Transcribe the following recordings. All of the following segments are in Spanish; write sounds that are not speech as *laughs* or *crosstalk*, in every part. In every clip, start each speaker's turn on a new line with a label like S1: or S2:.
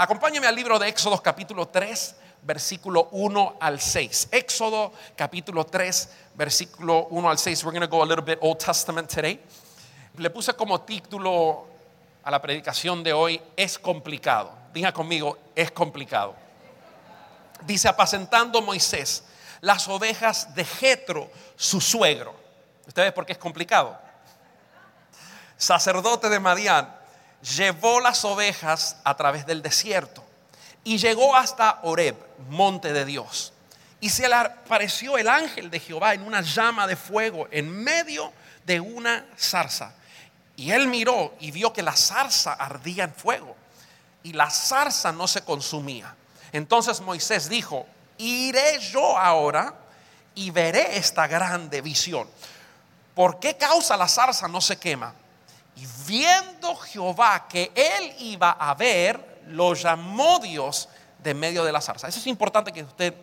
S1: Acompáñame al libro de Éxodo capítulo 3, versículo 1 al 6. Éxodo capítulo 3, versículo 1 al 6. We're going to go a little bit Old Testament today. Le puse como título a la predicación de hoy, es complicado. Diga conmigo, es complicado. Dice, apacentando Moisés las ovejas de Jetro, su suegro. ¿Usted ve por qué es complicado? Sacerdote de Madián, llevó las ovejas a través del desierto y llegó hasta Oreb, monte de Dios. Y se le apareció el ángel de Jehová en una llama de fuego en medio de una zarza. Y él miró y vio que la zarza ardía en fuego y la zarza no se consumía. Entonces Moisés dijo, iré yo ahora y veré esta grande visión. ¿Por qué causa la zarza no se quema? Y viendo Jehová que él iba a ver, lo llamó Dios de medio de la zarza. Eso es importante que usted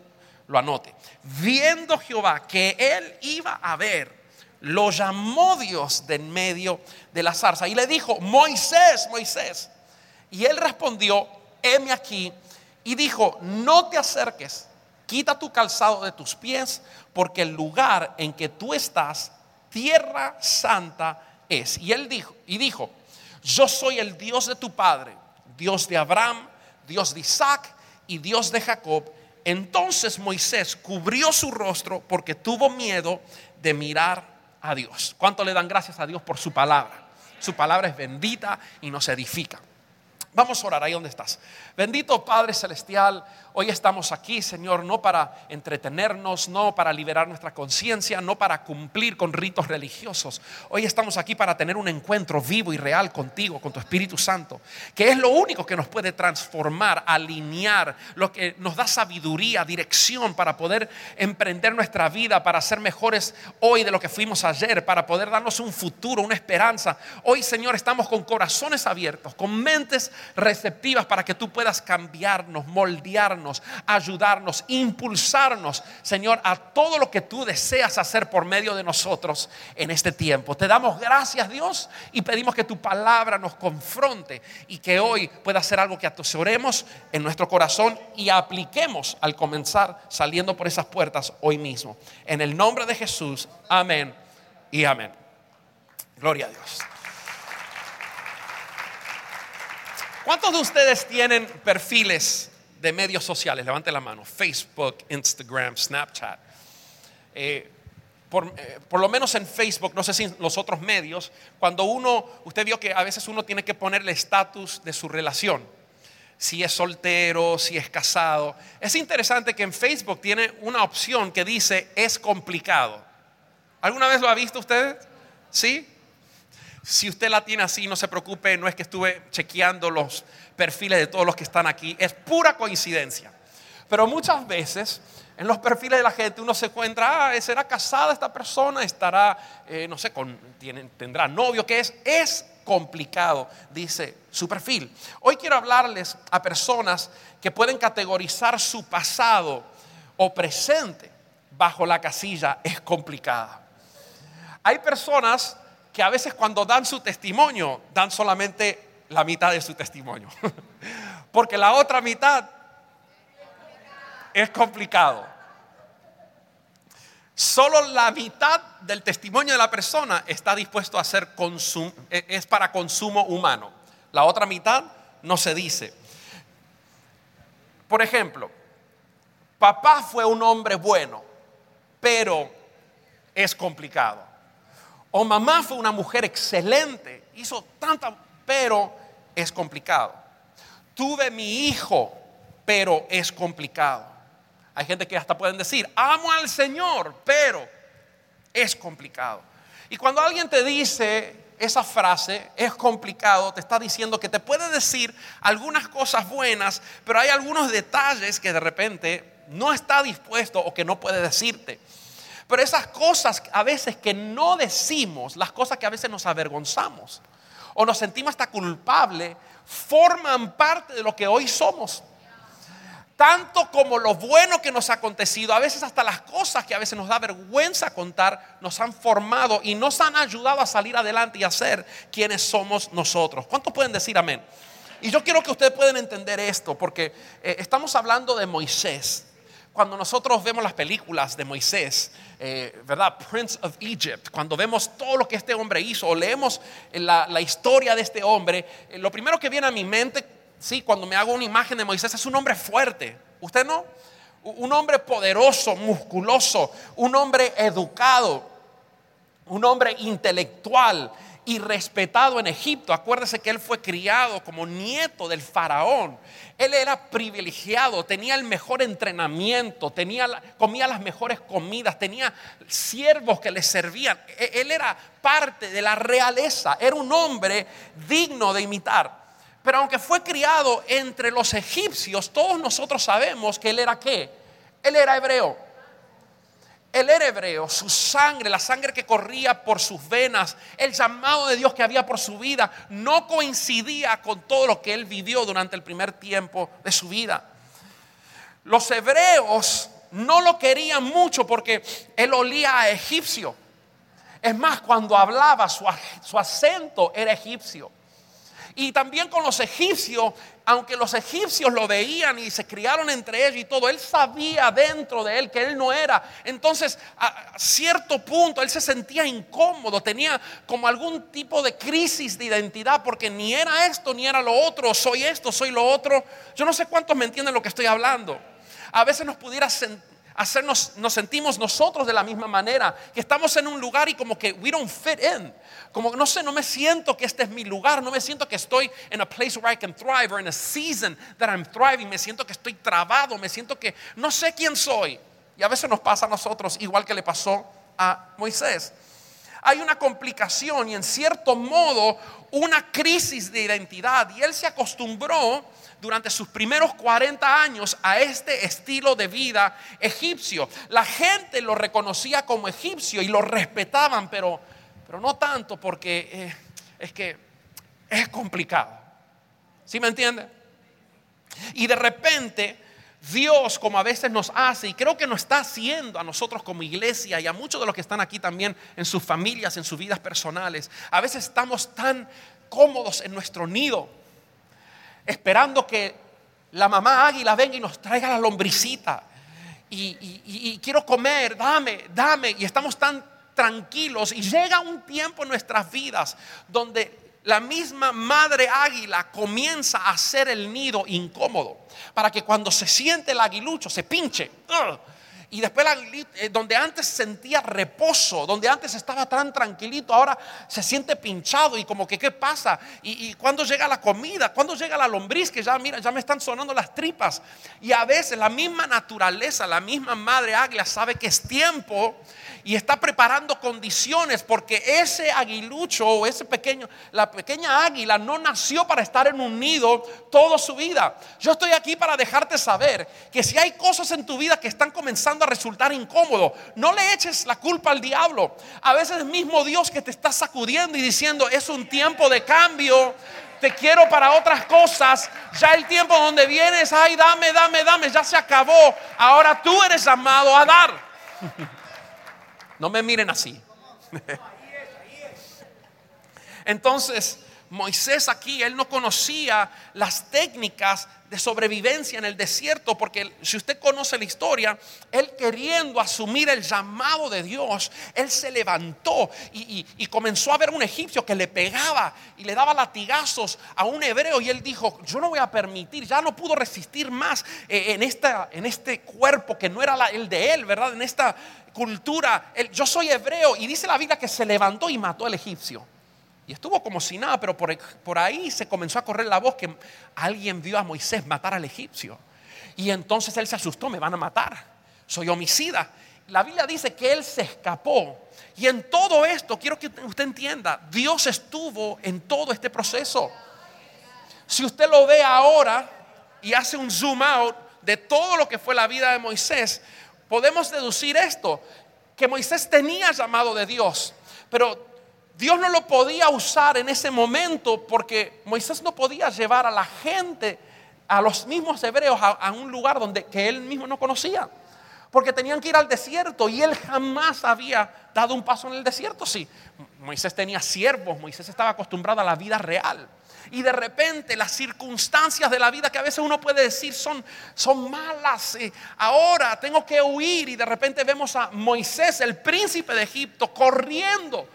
S1: lo anote. Viendo Jehová que él iba a ver, lo llamó Dios de en medio de la zarza. Y le dijo, Moisés, Moisés. Y él respondió, heme aquí. Y dijo, no te acerques, quita tu calzado de tus pies, porque el lugar en que tú estás, tierra santa es. Y él dijo, y dijo, yo soy el Dios de tu padre, Dios de Abraham, Dios de Isaac y Dios de Jacob. Entonces Moisés cubrió su rostro porque tuvo miedo de mirar a Dios. ¿Cuánto le dan gracias a Dios por su palabra? Su palabra es bendita y nos edifica. Vamos a orar ahí donde estás. Bendito Padre Celestial, hoy estamos aquí, Señor, no para entretenernos, no para liberar nuestra conciencia, no para cumplir con ritos religiosos. Hoy estamos aquí para tener un encuentro vivo y real contigo, con tu Espíritu Santo, que es lo único que nos puede transformar, alinear, lo que nos da sabiduría, dirección para poder emprender nuestra vida, para ser mejores hoy de lo que fuimos ayer, para poder darnos un futuro, una esperanza. Hoy, Señor, estamos con corazones abiertos, con mentes receptivas para que tú puedas cambiarnos, moldearnos, ayudarnos, impulsarnos, Señor, a todo lo que tú deseas hacer por medio de nosotros en este tiempo. Te damos gracias, Dios, y pedimos que tu palabra nos confronte y que hoy pueda ser algo que atesoremos en nuestro corazón y apliquemos al comenzar saliendo por esas puertas hoy mismo. En el nombre de Jesús, amén y amén. Gloria a Dios. ¿Cuántos de ustedes tienen perfiles de medios sociales? Levante la mano. Facebook, Instagram, Snapchat. Eh, por, eh, por, lo menos en Facebook, no sé si en los otros medios, cuando uno, usted vio que a veces uno tiene que ponerle estatus de su relación. Si es soltero, si es casado. Es interesante que en Facebook tiene una opción que dice es complicado. ¿Alguna vez lo ha visto usted? ¿Sí? Si usted la tiene así, no se preocupe, no es que estuve chequeando los perfiles de todos los que están aquí, es pura coincidencia. Pero muchas veces en los perfiles de la gente uno se encuentra, ah, ¿será casada esta persona? ¿Estará, eh, no sé, con, tendrá novio? ¿Qué es? Es complicado, dice su perfil. Hoy quiero hablarles a personas que pueden categorizar su pasado o presente bajo la casilla es complicada. Hay personas que a veces cuando dan su testimonio, dan solamente la mitad de su testimonio. *laughs* Porque la otra mitad es complicado. Solo la mitad del testimonio de la persona está dispuesto a ser consumo, e, es para consumo humano. La otra mitad no se dice. Por ejemplo, papá fue un hombre bueno, pero es complicado. O mamá fue una mujer excelente, hizo tanta, pero es complicado. Tuve mi hijo, pero es complicado. Hay gente que hasta pueden decir, amo al Señor, pero es complicado. Y cuando alguien te dice esa frase es complicado, te está diciendo que te puede decir algunas cosas buenas, pero hay algunos detalles que de repente no está dispuesto o que no puede decirte. Pero esas cosas a veces que no decimos, las cosas que a veces nos avergonzamos o nos sentimos hasta culpable, forman parte de lo que hoy somos. Tanto como lo bueno que nos ha acontecido, a veces hasta las cosas que a veces nos da vergüenza contar, nos han formado y nos han ayudado a salir adelante y a ser quienes somos nosotros. ¿Cuántos pueden decir amén? Y yo quiero que ustedes puedan entender esto, porque eh, estamos hablando de Moisés cuando nosotros vemos las películas de Moisés, eh, ¿verdad? Prince of Egypt, cuando vemos todo lo que este hombre hizo o leemos la, la historia de este hombre, eh, lo primero que viene a mi mente, sí, cuando me hago una imagen de Moisés, es un hombre fuerte. ¿Usted no? Un hombre poderoso, musculoso, un hombre educado, un hombre intelectual y respetado en Egipto. Acuérdese que él fue criado como nieto del faraón. Él era privilegiado, tenía el mejor entrenamiento, tenía, comía las mejores comidas, tenía siervos que le servían. E, él era parte de la realeza, era un hombre digno de imitar. Pero aunque fue criado entre los egipcios, todos nosotros sabemos que él era qué? Él era hebreo. Él era hebreo, su sangre, la sangre que corría por sus venas, el llamado de Dios que había por su vida, no coincidía con todo lo que él vivió durante el primer tiempo de su vida. Los hebreos no lo querían mucho porque él olía a egipcio. Es más, cuando hablaba, su, su acento era egipcio. Y también con los egipcios, aunque los egipcios lo veían y se criaron entre ellos y todo, él sabía dentro de él que él no era. Entonces, a cierto punto, él se sentía incómodo, tenía como algún tipo de crisis de identidad, porque ni era esto ni era lo otro, soy esto, soy lo otro. Yo no sé cuántos me entienden lo que estoy hablando. A veces nos pudiera sentir hacernos, nos sentimos nosotros de la misma manera, que estamos en un lugar y como que we don't fit in, como no sé, no me siento que este es mi lugar, no me siento que estoy en a place where I can thrive or in a season that I'm thriving, me siento que estoy trabado, me siento que no sé quién soy. Y a veces nos pasa a nosotros igual que le pasó a Moisés. Hay una complicación y en cierto modo una crisis de identidad y él se acostumbró durante sus primeros 40 años a este estilo de vida egipcio. La gente lo reconocía como egipcio y lo respetaban, pero, pero no tanto porque eh, es que es complicado. ¿Sí me entiende? Y de repente Dios, como a veces nos hace, y creo que nos está haciendo a nosotros como iglesia y a muchos de los que están aquí también en sus familias, en sus vidas personales, a veces estamos tan cómodos en nuestro nido esperando que la mamá águila venga y nos traiga la lombricita. Y, quiero comer, dame, dame. Y estamos tan tranquilos. Y llega un tiempo en nuestras vidas donde la misma madre águila comienza a hacer el nido incómodo para que cuando se siente el aguilucho se pinche. Y después eh, donde antes sentía reposo, donde antes estaba tan tranquilito, ahora se siente pinchado y como que qué pasa. Y, cuando llega la comida, cuando llega la lombriz, que ya mira, ya me están sonando las tripas. Y a veces la misma naturaleza, la misma madre águila sabe que es tiempo y está preparando condiciones porque ese aguilucho o ese pequeño, la pequeña águila no nació para estar en un nido toda su vida. Yo estoy aquí para dejarte saber que si hay cosas en tu vida que están comenzando a resultar incómodo, no le eches la culpa al diablo. A veces es mismo Dios que te está sacudiendo y diciendo, es un tiempo de cambio te quiero para otras cosas. Ya el tiempo donde vienes, ay, dame, dame, dame, ya se acabó. Ahora tú eres llamado a dar. *laughs* No me miren así. Entonces, Moisés aquí, él no conocía las técnicas de sobrevivencia en el desierto, porque si usted conoce la historia, él queriendo asumir el llamado de Dios, él se levantó y, comenzó a ver un egipcio que le pegaba y le daba latigazos a un hebreo y él dijo, yo no voy a permitir, ya no pudo resistir más eh, en, esta, en este cuerpo que no era el de él, ¿verdad? En esta cultura, yo soy hebreo y dice la Biblia que se levantó y mató al egipcio. Y estuvo como si nada, pero por, ahí se comenzó a correr la voz que alguien vio a Moisés matar al egipcio. Y entonces él se asustó, me van a matar, soy homicida. la Biblia dice que él se escapó. Y en todo esto, quiero que usted entienda, Dios estuvo en todo este proceso. Si usted lo ve ahora y hace un zoom out de todo lo que fue la vida de Moisés, podemos deducir esto, que Moisés tenía llamado de Dios, pero Dios no lo podía usar en ese momento porque Moisés no podía llevar a la gente, a los mismos hebreos, a, un lugar donde que él mismo no conocía. Porque tenían que ir al desierto y él jamás había dado un paso en el desierto. Sí, Moisés tenía siervos, Moisés estaba acostumbrado a la vida real. Y de repente las circunstancias de la vida que a veces uno puede decir son, son malas. Eh, ahora tengo que huir y de repente vemos a Moisés, el príncipe de Egipto, corriendo.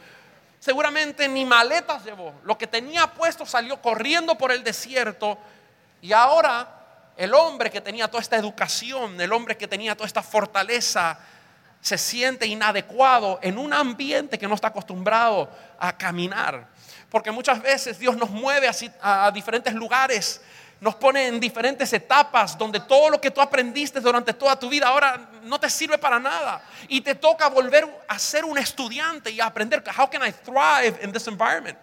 S1: Seguramente ni maletas llevó. Lo que tenía puesto salió corriendo por el desierto. Y ahora el hombre que tenía toda esta educación, el hombre que tenía toda esta fortaleza, se siente inadecuado en un ambiente que no está acostumbrado a caminar. Porque muchas veces Dios nos mueve a, diferentes lugares, nos pone en diferentes etapas donde todo lo que tú aprendiste durante toda tu vida ahora no te sirve para nada. Y te toca volver a ser un estudiante y aprender, how can I thrive in this environment?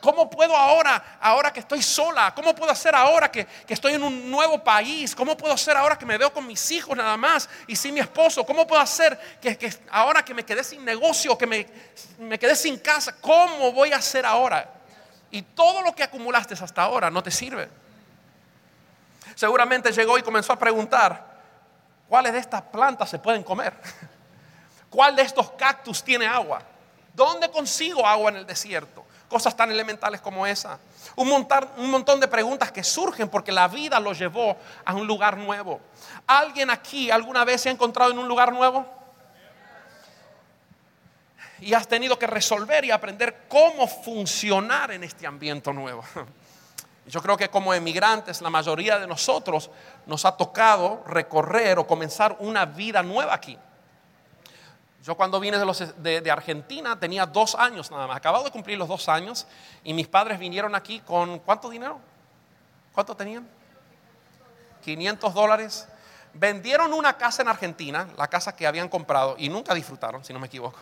S1: ¿Cómo puedo ahora, ahora que estoy sola? ¿Cómo puedo hacer ahora que, estoy en un nuevo país? ¿Cómo puedo hacer ahora que me veo con mis hijos nada más y sin mi esposo? ¿Cómo puedo hacer que, ahora que me quedé sin negocio, que me, me quedé sin casa? ¿Cómo voy a hacer ahora? Y todo lo que acumulaste hasta ahora no te sirve. Seguramente llegó y comenzó a preguntar, ¿cuáles de estas plantas se pueden comer? *laughs* ¿Cuál de estos cactus tiene agua? ¿Dónde consigo agua en el desierto? Cosas tan elementales como esa. Un montón, de preguntas que surgen porque la vida lo llevó a un lugar nuevo. ¿Alguien aquí alguna vez se ha encontrado en un lugar nuevo? Y has tenido que resolver y aprender cómo funcionar en este ambiente nuevo. *laughs* Yo creo que como emigrantes, la mayoría de nosotros nos ha tocado recorrer o comenzar una vida nueva aquí. Yo cuando vine de, Argentina tenía dos años nada más, acabado de cumplir los dos años y mis padres vinieron aquí con ¿cuánto dinero? ¿Cuánto tenían? 500 dólares. Vendieron una casa en Argentina, la casa que habían comprado y nunca disfrutaron, si no me equivoco.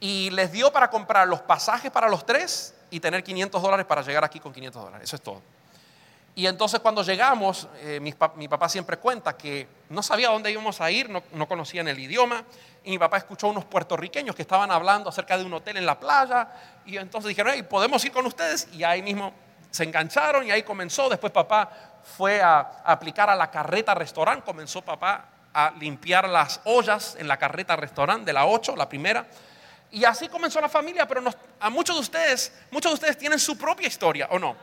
S1: Y les dio para comprar los pasajes para los tres y tener 500 dólares para llegar aquí con 500 dólares. Eso es todo. Y entonces cuando llegamos, eh, mi, papá siempre cuenta que no sabía dónde íbamos a ir, no, no conocían el idioma, y mi papá escuchó a unos puertorriqueños que estaban hablando acerca de un hotel en la playa, y entonces dijeron, hey, ¿podemos ir con ustedes? Y ahí mismo se engancharon y ahí comenzó. Después papá fue a, aplicar a la carreta restaurante, comenzó papá a limpiar las ollas en la carreta restaurante de la 8, la primera. Y así comenzó la familia, pero a muchos de ustedes, muchos de ustedes tienen su propia historia, ¿o no?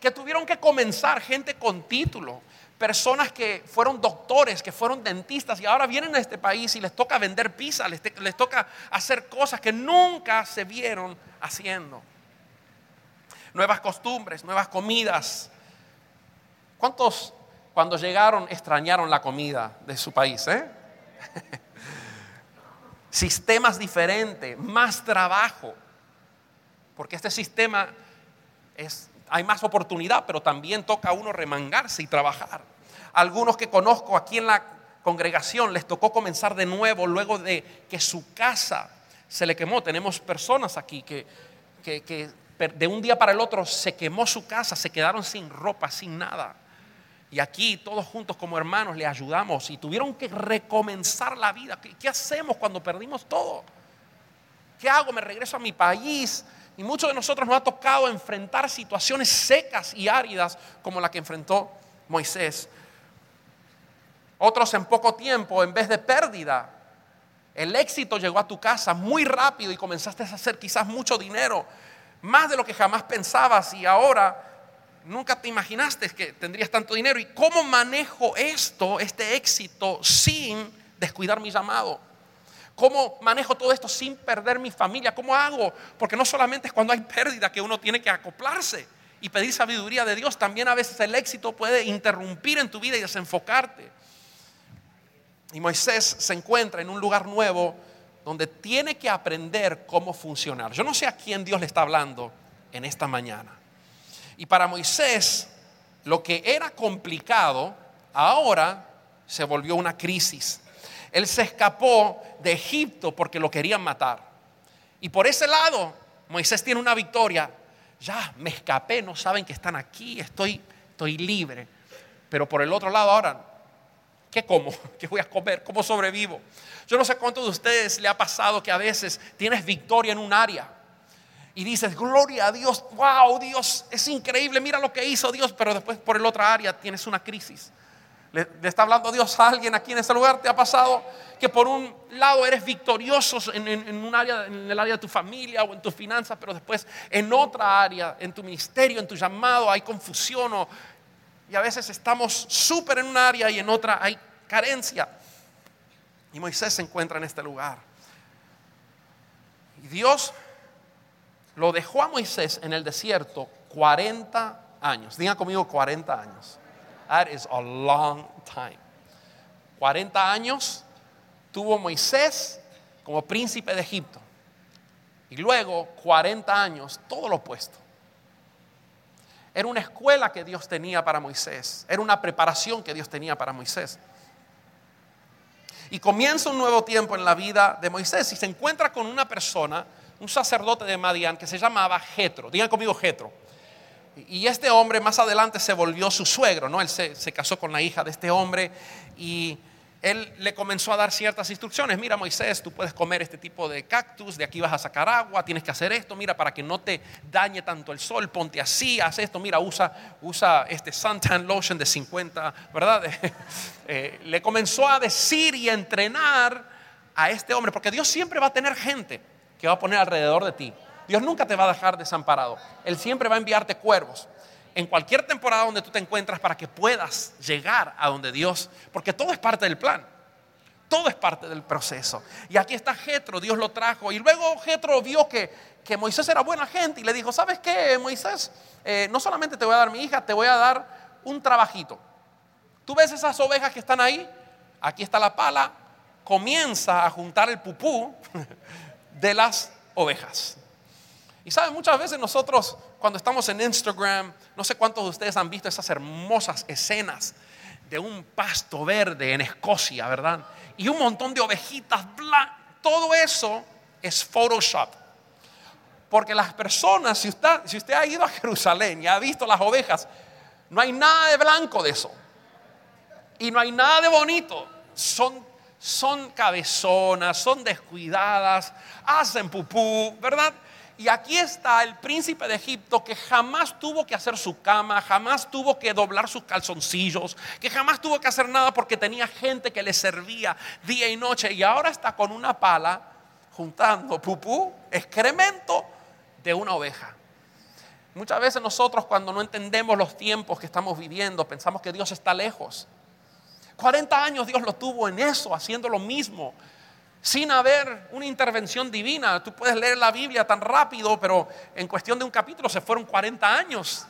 S1: Que tuvieron que comenzar gente con título, personas que fueron doctores, que fueron dentistas y ahora vienen a este país y les toca vender pizza, les, les toca hacer cosas que nunca se vieron haciendo. Nuevas costumbres, nuevas comidas. ¿Cuántos cuando llegaron extrañaron la comida de su país? Eh? *laughs* Sistemas diferentes, más trabajo. Porque este sistema es hay más oportunidad, pero también toca a uno remangarse y trabajar. Algunos que conozco aquí en la congregación les tocó comenzar de nuevo luego de que su casa se le quemó. Tenemos personas aquí que, que, de un día para el otro se quemó su casa, se quedaron sin ropa, sin nada. Y aquí todos juntos como hermanos le ayudamos y tuvieron que recomenzar la vida. ¿Qué, ¿Qué, hacemos cuando perdimos todo? ¿Qué hago? ¿Me regreso a mi país? Y muchos de nosotros nos ha tocado enfrentar situaciones secas y áridas como la que enfrentó Moisés. Otros en poco tiempo, en vez de pérdida, el éxito llegó a tu casa muy rápido y comenzaste a hacer quizás mucho dinero, más de lo que jamás pensabas y ahora nunca te imaginaste que tendrías tanto dinero. ¿Y cómo manejo esto, este éxito, sin descuidar mi llamado? ¿Cómo manejo todo esto sin perder mi familia? ¿Cómo hago? Porque no solamente es cuando hay pérdida que uno tiene que acoplarse y pedir sabiduría de Dios, también a veces el éxito puede interrumpir en tu vida y desenfocarte. Y Moisés se encuentra en un lugar nuevo donde tiene que aprender cómo funcionar. Yo no sé a quién Dios le está hablando en esta mañana. Y para Moisés, lo que era complicado, ahora se volvió una crisis. Él se escapó de Egipto porque lo querían matar. Y por ese lado, Moisés tiene una victoria. Ya, me escapé, no saben que están aquí, estoy, estoy libre. Pero por el otro lado ahora, ¿qué como? *laughs* ¿Qué voy a comer? ¿Cómo sobrevivo? Yo no sé cuántos de ustedes le ha pasado que a veces tienes victoria en un área y dices, gloria a Dios, wow, Dios, es increíble, mira lo que hizo Dios, pero después por el otra área tienes una crisis. Le, está hablando Dios a alguien aquí en ese lugar. ¿Te ha pasado que por un lado eres victorioso en, un área, en el área de tu familia o en tus finanzas, pero después en otra área, en tu ministerio, en tu llamado, hay confusión y a veces estamos súper en un área y en otra hay carencia. Y Moisés se encuentra en este lugar. Y Dios lo dejó a Moisés en el desierto 40 años. Diga conmigo 40 años. That is a long time. 40 años tuvo Moisés como príncipe de Egipto. Y luego 40 años, todo lo opuesto. Era una escuela que Dios tenía para Moisés. Era una preparación que Dios tenía para Moisés. Y comienza un nuevo tiempo en la vida de Moisés y se encuentra con una persona, un sacerdote de Madián que se llamaba Jetro. Digan conmigo Jetro. Y este hombre más adelante se volvió su suegro, ¿no? Él se, se, casó con la hija de este hombre y él le comenzó a dar ciertas instrucciones. Mira, Moisés, tú puedes comer este tipo de cactus, de aquí vas a sacar agua, tienes que hacer esto, mira, para que no te dañe tanto el sol, ponte así, haz esto, mira, usa, usa este suntan lotion de 50, ¿verdad? *laughs* Eh, le comenzó a decir y a entrenar a este hombre, porque Dios siempre va a tener gente que va a poner alrededor de ti Dios nunca te va a dejar desamparado. Él siempre va a enviarte cuervos en cualquier temporada donde tú te encuentras para que puedas llegar a donde Dios, porque todo es parte del plan. Todo es parte del proceso. Y aquí está Jetro, Dios lo trajo. Y luego Jetro vio que, que, Moisés era buena gente y le dijo, ¿sabes qué, Moisés? Eh, no solamente te voy a dar mi hija, te voy a dar un trabajito. ¿Tú ves esas ovejas que están ahí? Aquí está la pala. Comienza a juntar el pupú *laughs* de las ovejas. Y saben, muchas veces nosotros cuando estamos en Instagram, no sé cuántos de ustedes han visto esas hermosas escenas de un pasto verde en Escocia, ¿verdad? Y un montón de ovejitas. Todo eso es Photoshop. Porque las personas, si usted, si usted ha ido a *laughs* Jerusalén y ha visto las ovejas, no hay nada de blanco de eso. Y no hay nada de bonito. Son, son cabezonas, son descuidadas, hacen pupú, ¿verdad? Y aquí está el príncipe de Egipto que jamás tuvo que hacer su cama, jamás tuvo que doblar sus calzoncillos, que jamás tuvo que hacer nada porque tenía gente que le servía día y noche. Y ahora está con una pala juntando pupú, excremento de una oveja. Muchas veces nosotros cuando no entendemos los tiempos que estamos viviendo, pensamos que Dios está lejos. 40 años Dios lo tuvo en eso, haciendo lo mismo sin haber una intervención divina. Tú puedes leer la Biblia tan rápido, pero en cuestión de un capítulo se fueron 40 años.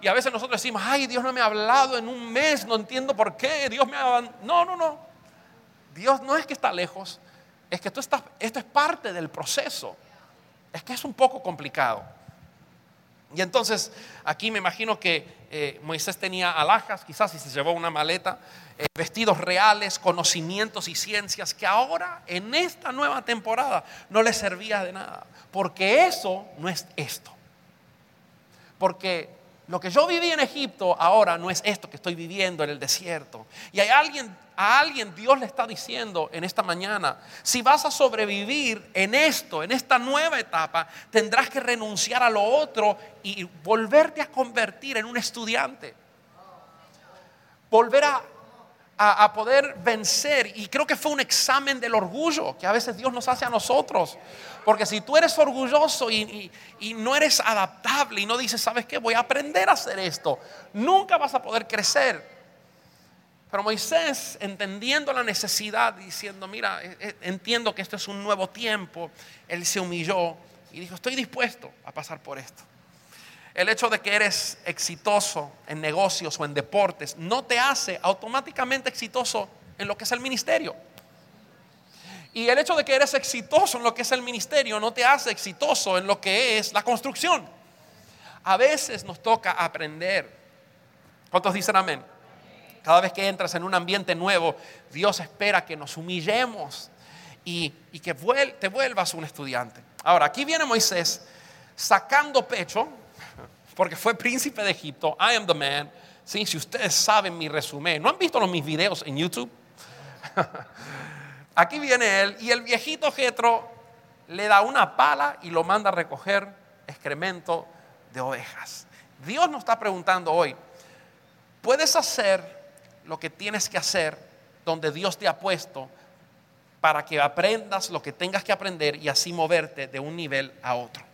S1: Y a veces nosotros decimos, ay, Dios no me ha hablado en un mes, no entiendo por qué, Dios me ha... No, no, no. Dios no es que está lejos, es que tú estás, esto es parte del proceso. Es que es un poco complicado. Y entonces aquí me imagino que eh, Moisés tenía alhajas, quizás y se llevó una maleta, eh, vestidos reales, conocimientos y ciencias que ahora en esta nueva temporada no le servía de nada. Porque eso no es esto. Porque lo que yo viví en Egipto ahora no es esto que estoy viviendo en el desierto. Y hay alguien a alguien Dios le está diciendo en esta mañana, si vas a sobrevivir en esto, en esta nueva etapa, tendrás que renunciar a lo otro y volverte a convertir en un estudiante. Volver a, a, poder vencer. Y creo que fue un examen del orgullo que a veces Dios nos hace a nosotros. Porque si tú eres orgulloso y, y, no eres adaptable y no dices, ¿sabes qué? Voy a aprender a hacer esto, nunca vas a poder crecer. Pero Moisés, entendiendo la necesidad, diciendo, mira, eh, eh, entiendo que esto es un nuevo tiempo, él se humilló y dijo, estoy dispuesto a pasar por esto. El hecho de que eres exitoso en negocios o en deportes no te hace automáticamente exitoso en lo que es el ministerio. Y el hecho de que eres exitoso en lo que es el ministerio no te hace exitoso en lo que es la construcción. A veces nos toca aprender. ¿Cuántos dicen amén? Cada vez que entras en un ambiente nuevo, Dios espera que nos humillemos y, que te vuelvas un estudiante. Ahora, aquí viene Moisés sacando pecho, porque fue príncipe de Egipto, I am the man. Sí, si ustedes saben mi resumen, ¿no han visto los, mis videos en YouTube? *laughs* Aquí viene él y el viejito Jetro le da una pala y lo manda a recoger excremento de ovejas. Dios nos está preguntando hoy, ¿puedes hacer lo que tienes que hacer donde Dios te ha puesto para que aprendas lo que tengas que aprender y así moverte de un nivel a otro?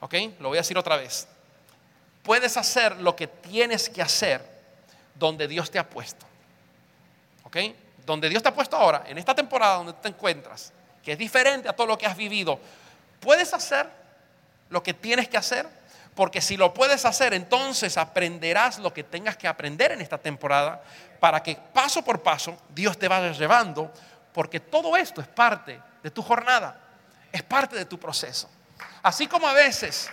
S1: ¿Ok? Lo voy a decir otra vez. Puedes hacer lo que tienes que hacer donde Dios te ha puesto. ¿Ok? Donde Dios te ha puesto ahora, en esta temporada donde te encuentras, que es diferente a todo lo que has vivido, puedes hacer lo que tienes que hacer, porque si lo puedes hacer, entonces aprenderás lo que tengas que aprender en esta temporada para que paso por paso Dios te vaya llevando, porque todo esto es parte de tu jornada, es parte de tu proceso. Así como a veces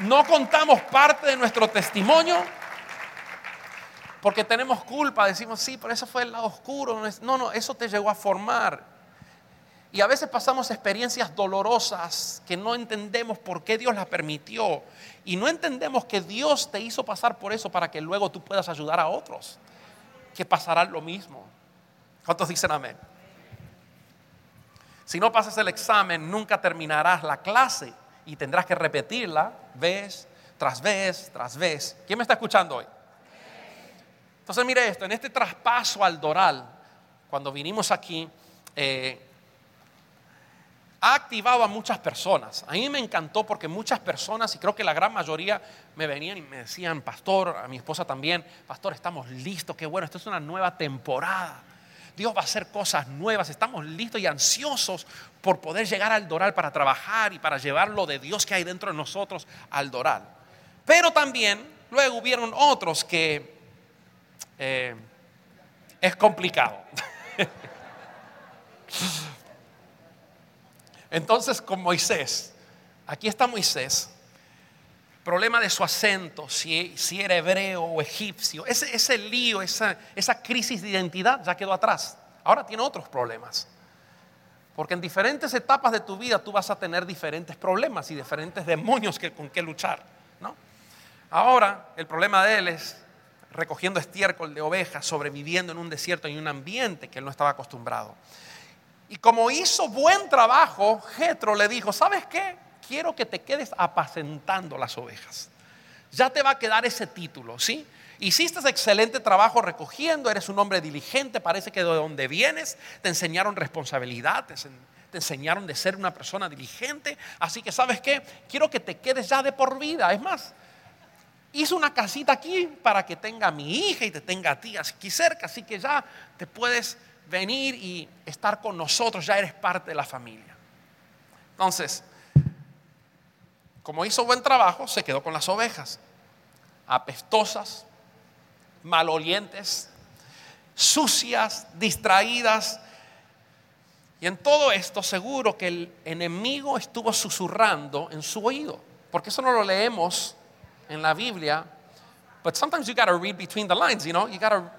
S1: no contamos parte de nuestro testimonio, porque tenemos culpa, decimos, sí, pero eso fue el lado oscuro. No, no, eso te llegó a formar. Y a veces pasamos experiencias dolorosas que no entendemos por qué Dios las permitió. Y no entendemos que Dios te hizo pasar por eso para que luego tú puedas ayudar a otros que pasarán lo mismo. ¿Cuántos dicen amén? Si no pasas el examen, nunca terminarás la clase y tendrás que repetirla vez tras vez tras vez. ¿Quién me está escuchando hoy? Entonces mire esto, en este traspaso al Doral, cuando vinimos aquí, eh, ha activado a muchas personas. A mí me encantó porque muchas personas, y creo que la gran mayoría, me venían y me decían, pastor, a mi esposa también, pastor, estamos listos, qué bueno, esto es una nueva temporada. Dios va a hacer cosas nuevas, estamos listos y ansiosos por poder llegar al Doral para trabajar y para llevar lo de Dios que hay dentro de nosotros al Doral. Pero también luego hubieron otros que eh, es complicado. *laughs* Entonces con Moisés, aquí está Moisés, problema de su acento, si, si era hebreo o egipcio, ese, lío, esa, esa crisis de identidad ya quedó atrás. Ahora tiene otros problemas. Porque en diferentes etapas de tu vida tú vas a tener diferentes problemas y diferentes demonios que, con que luchar. ¿no? Ahora el problema de él es recogiendo estiércol de ovejas, sobreviviendo en un desierto y en un ambiente que él no estaba acostumbrado. Y como hizo buen trabajo, Jetro le dijo, ¿sabes qué? Quiero que te quedes apacentando las ovejas. Ya te va a quedar ese título, ¿sí? Hiciste excelente trabajo recogiendo, eres un hombre diligente, parece que de donde vienes te enseñaron responsabilidad, te, ense- te enseñaron de ser una persona diligente, así que sabes qué, quiero que te quedes ya de por vida. Es más, hice una casita aquí para que tenga a mi hija y te tenga a ti aquí cerca, así que ya te puedes venir y estar con nosotros, ya eres parte de la familia. Entonces, como hizo buen trabajo, se quedó con las ovejas, apestosas, malolientes, sucias, distraídas. Y en todo esto seguro que el enemigo estuvo susurrando en su oído, porque eso no lo leemos en la Biblia. But sometimes you got to read between the lines, you know, you got to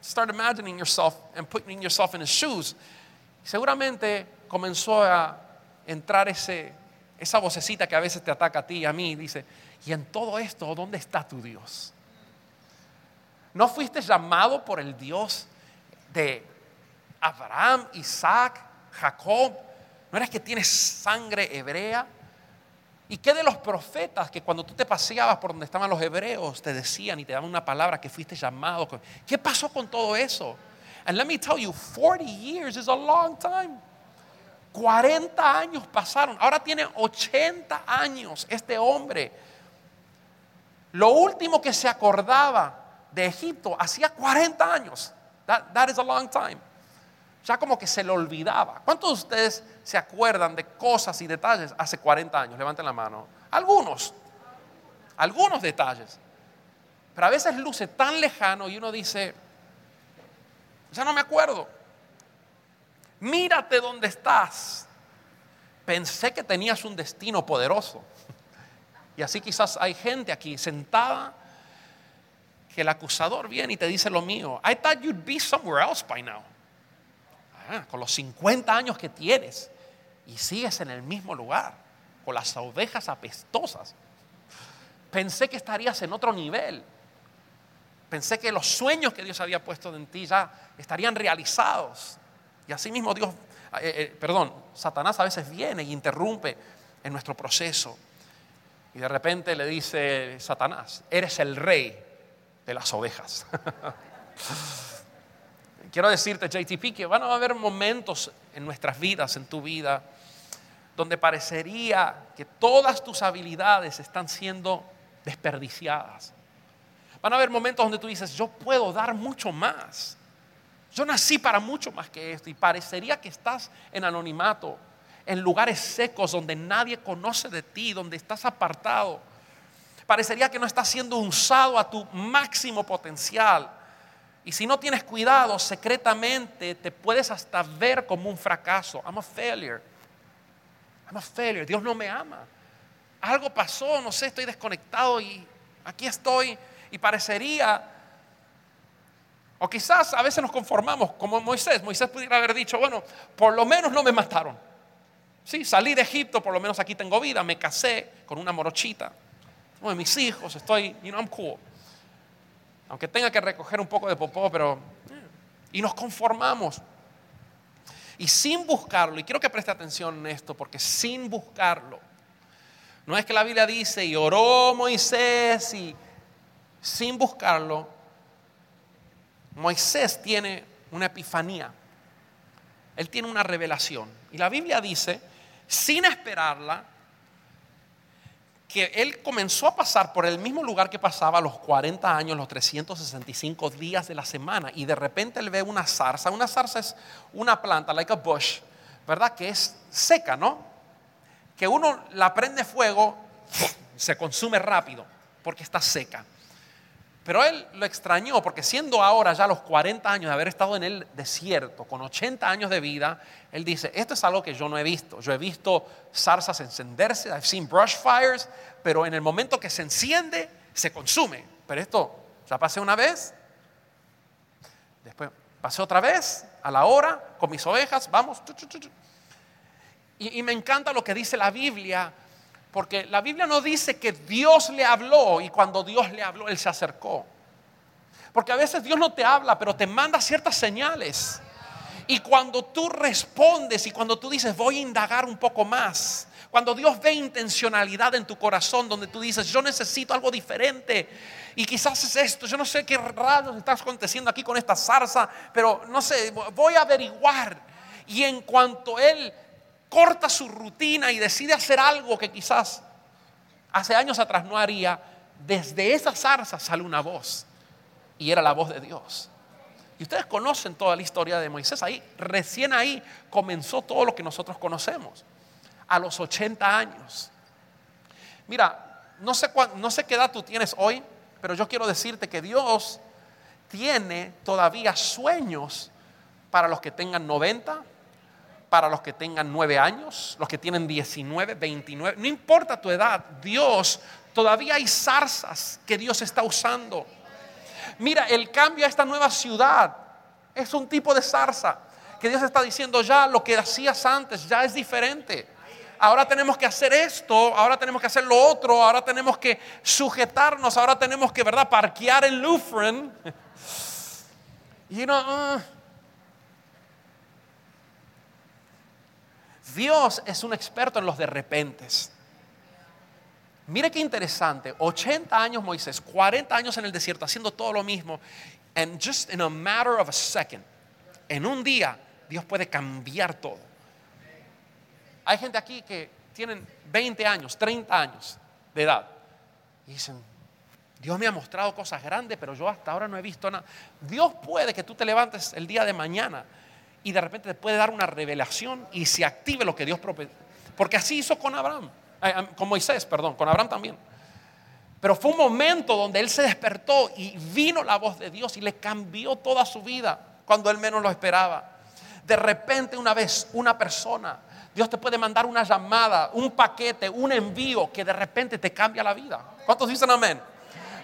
S1: start imagining yourself and putting yourself in his shoes. Seguramente comenzó a entrar ese, esa vocecita que a veces te ataca a ti y a mí dice, y en todo esto, ¿dónde está tu Dios? ¿No fuiste llamado por el Dios de Abraham, Isaac, Jacob? ¿No eres que tienes sangre hebrea? ¿Y qué de los profetas que cuando tú te paseabas por donde estaban los hebreos te decían y te daban una palabra que fuiste llamado? ¿Qué pasó con todo eso? And let me tell you, 40 years is a long time. 40 años pasaron. Ahora tiene 80 años este hombre. Lo último que se acordaba de Egipto hacía 40 años. That, is a long time. Ya como que se le olvidaba. ¿Cuántos de ustedes se acuerdan de cosas y detalles hace 40 años? Levanten la mano. Algunos. Algunos detalles. Pero a veces luce tan lejano y uno dice, ya no me acuerdo. Mírate dónde estás. Pensé que tenías un destino poderoso. Y así quizás hay gente aquí sentada que el acusador viene y te dice lo mío. I thought you'd be somewhere else by now. Ah, con los 50 años que tienes y sigues en el mismo lugar, con las ovejas apestosas. Pensé que estarías en otro nivel. Pensé que los sueños que Dios había puesto en ti ya estarían realizados. Y así mismo Dios, eh, eh, perdón, Satanás a veces viene y interrumpe en nuestro proceso. Y de repente le dice Satanás, eres el rey de las ovejas. *laughs* Quiero decirte, JTP, que van a haber momentos en nuestras vidas, en tu vida, donde parecería que todas tus habilidades están siendo desperdiciadas. Van a haber momentos donde tú dices, yo puedo dar mucho más. Yo nací para mucho más que esto y parecería que estás en anonimato, en lugares secos donde nadie conoce de ti, donde estás apartado. Parecería que no estás siendo usado a tu máximo potencial. Y si no tienes cuidado, secretamente te puedes hasta ver como un fracaso. I'm a failure. I'm a failure. Dios no me ama. Algo pasó, no sé, estoy desconectado y aquí estoy. Y parecería o quizás a veces nos conformamos como Moisés. Moisés pudiera haber dicho, bueno, por lo menos no me mataron. Sí, salí de Egipto, por lo menos aquí tengo vida, me casé con una morochita. Uno de mis hijos, estoy, you know, I'm cool. Aunque tenga que recoger un poco de popó, pero... Y nos conformamos. Y sin buscarlo, y quiero que preste atención en esto, porque sin buscarlo, no es que la Biblia dice, y oró Moisés, y sin buscarlo, Moisés tiene una epifanía. Él tiene una revelación. Y la Biblia dice, sin esperarla, que él comenzó a pasar por el mismo lugar que pasaba los 40 años, los 365 días de la semana. Y de repente él ve una zarza. Una zarza es una planta, like a bush, ¿verdad? Que es seca, ¿no? Que uno la prende fuego, se consume rápido, porque está seca. Pero él lo extrañó porque siendo ahora ya los 40 años de haber estado en el desierto, con 80 años de vida, él dice, esto es algo que yo no he visto. Yo he visto zarzas encenderse, I've seen brush fires, pero en el momento que se enciende, se consume. Pero esto ya pasé una vez, después pasé otra vez, a la hora, con mis ovejas, vamos. Y, y me encanta lo que dice la Biblia porque la Biblia no dice que Dios le habló y cuando Dios le habló, Él se acercó. Porque a veces Dios no te habla, pero te manda ciertas señales. Y cuando tú respondes y cuando tú dices, voy a indagar un poco más, cuando Dios ve intencionalidad en tu corazón, donde tú dices, yo necesito algo diferente, y quizás es esto, yo no sé qué rayos está aconteciendo aquí con esta zarza, pero no sé, voy a averiguar. Y en cuanto Él corta su rutina y decide hacer algo que quizás hace años atrás no haría, desde esa zarza sale una voz. Y era la voz de Dios. Y ustedes conocen toda la historia de Moisés ahí. Recién ahí comenzó todo lo que nosotros conocemos. A los 80 años. Mira, no sé, no sé qué edad tú tienes hoy, pero yo quiero decirte que Dios tiene todavía sueños para los que tengan 90, para los que tengan nueve años, los que tienen 19, 29, no importa tu edad, Dios, todavía hay zarzas que Dios está usando. Mira, el cambio a esta nueva ciudad es un tipo de zarza que Dios está diciendo ya lo que hacías antes ya es diferente. Ahora tenemos que hacer esto, ahora tenemos que hacer lo otro, ahora tenemos que sujetarnos, ahora tenemos que, ¿verdad?, parquear en Lutheran. *laughs* You know, uh, Dios es un experto en los de repentes. Mire qué interesante, 80 años Moisés, 40 años en el desierto haciendo todo lo mismo, and just in a matter of a second, en un día Dios puede cambiar todo. Hay gente aquí que tienen 20 años, 30 años de edad y dicen, Dios me ha mostrado cosas grandes, pero yo hasta ahora no he visto nada. Dios puede que tú te levantes el día de mañana y de repente te puede dar una revelación y se active lo que Dios prometió. Porque así hizo con Abraham, eh, con Moisés, perdón, con Abraham también. Pero fue un momento donde él se despertó y vino la voz de Dios y le cambió toda su vida cuando él menos lo esperaba. De repente una vez una persona, Dios te puede mandar una llamada, un paquete, un envío que de repente te cambia la vida. ¿Cuántos dicen amén?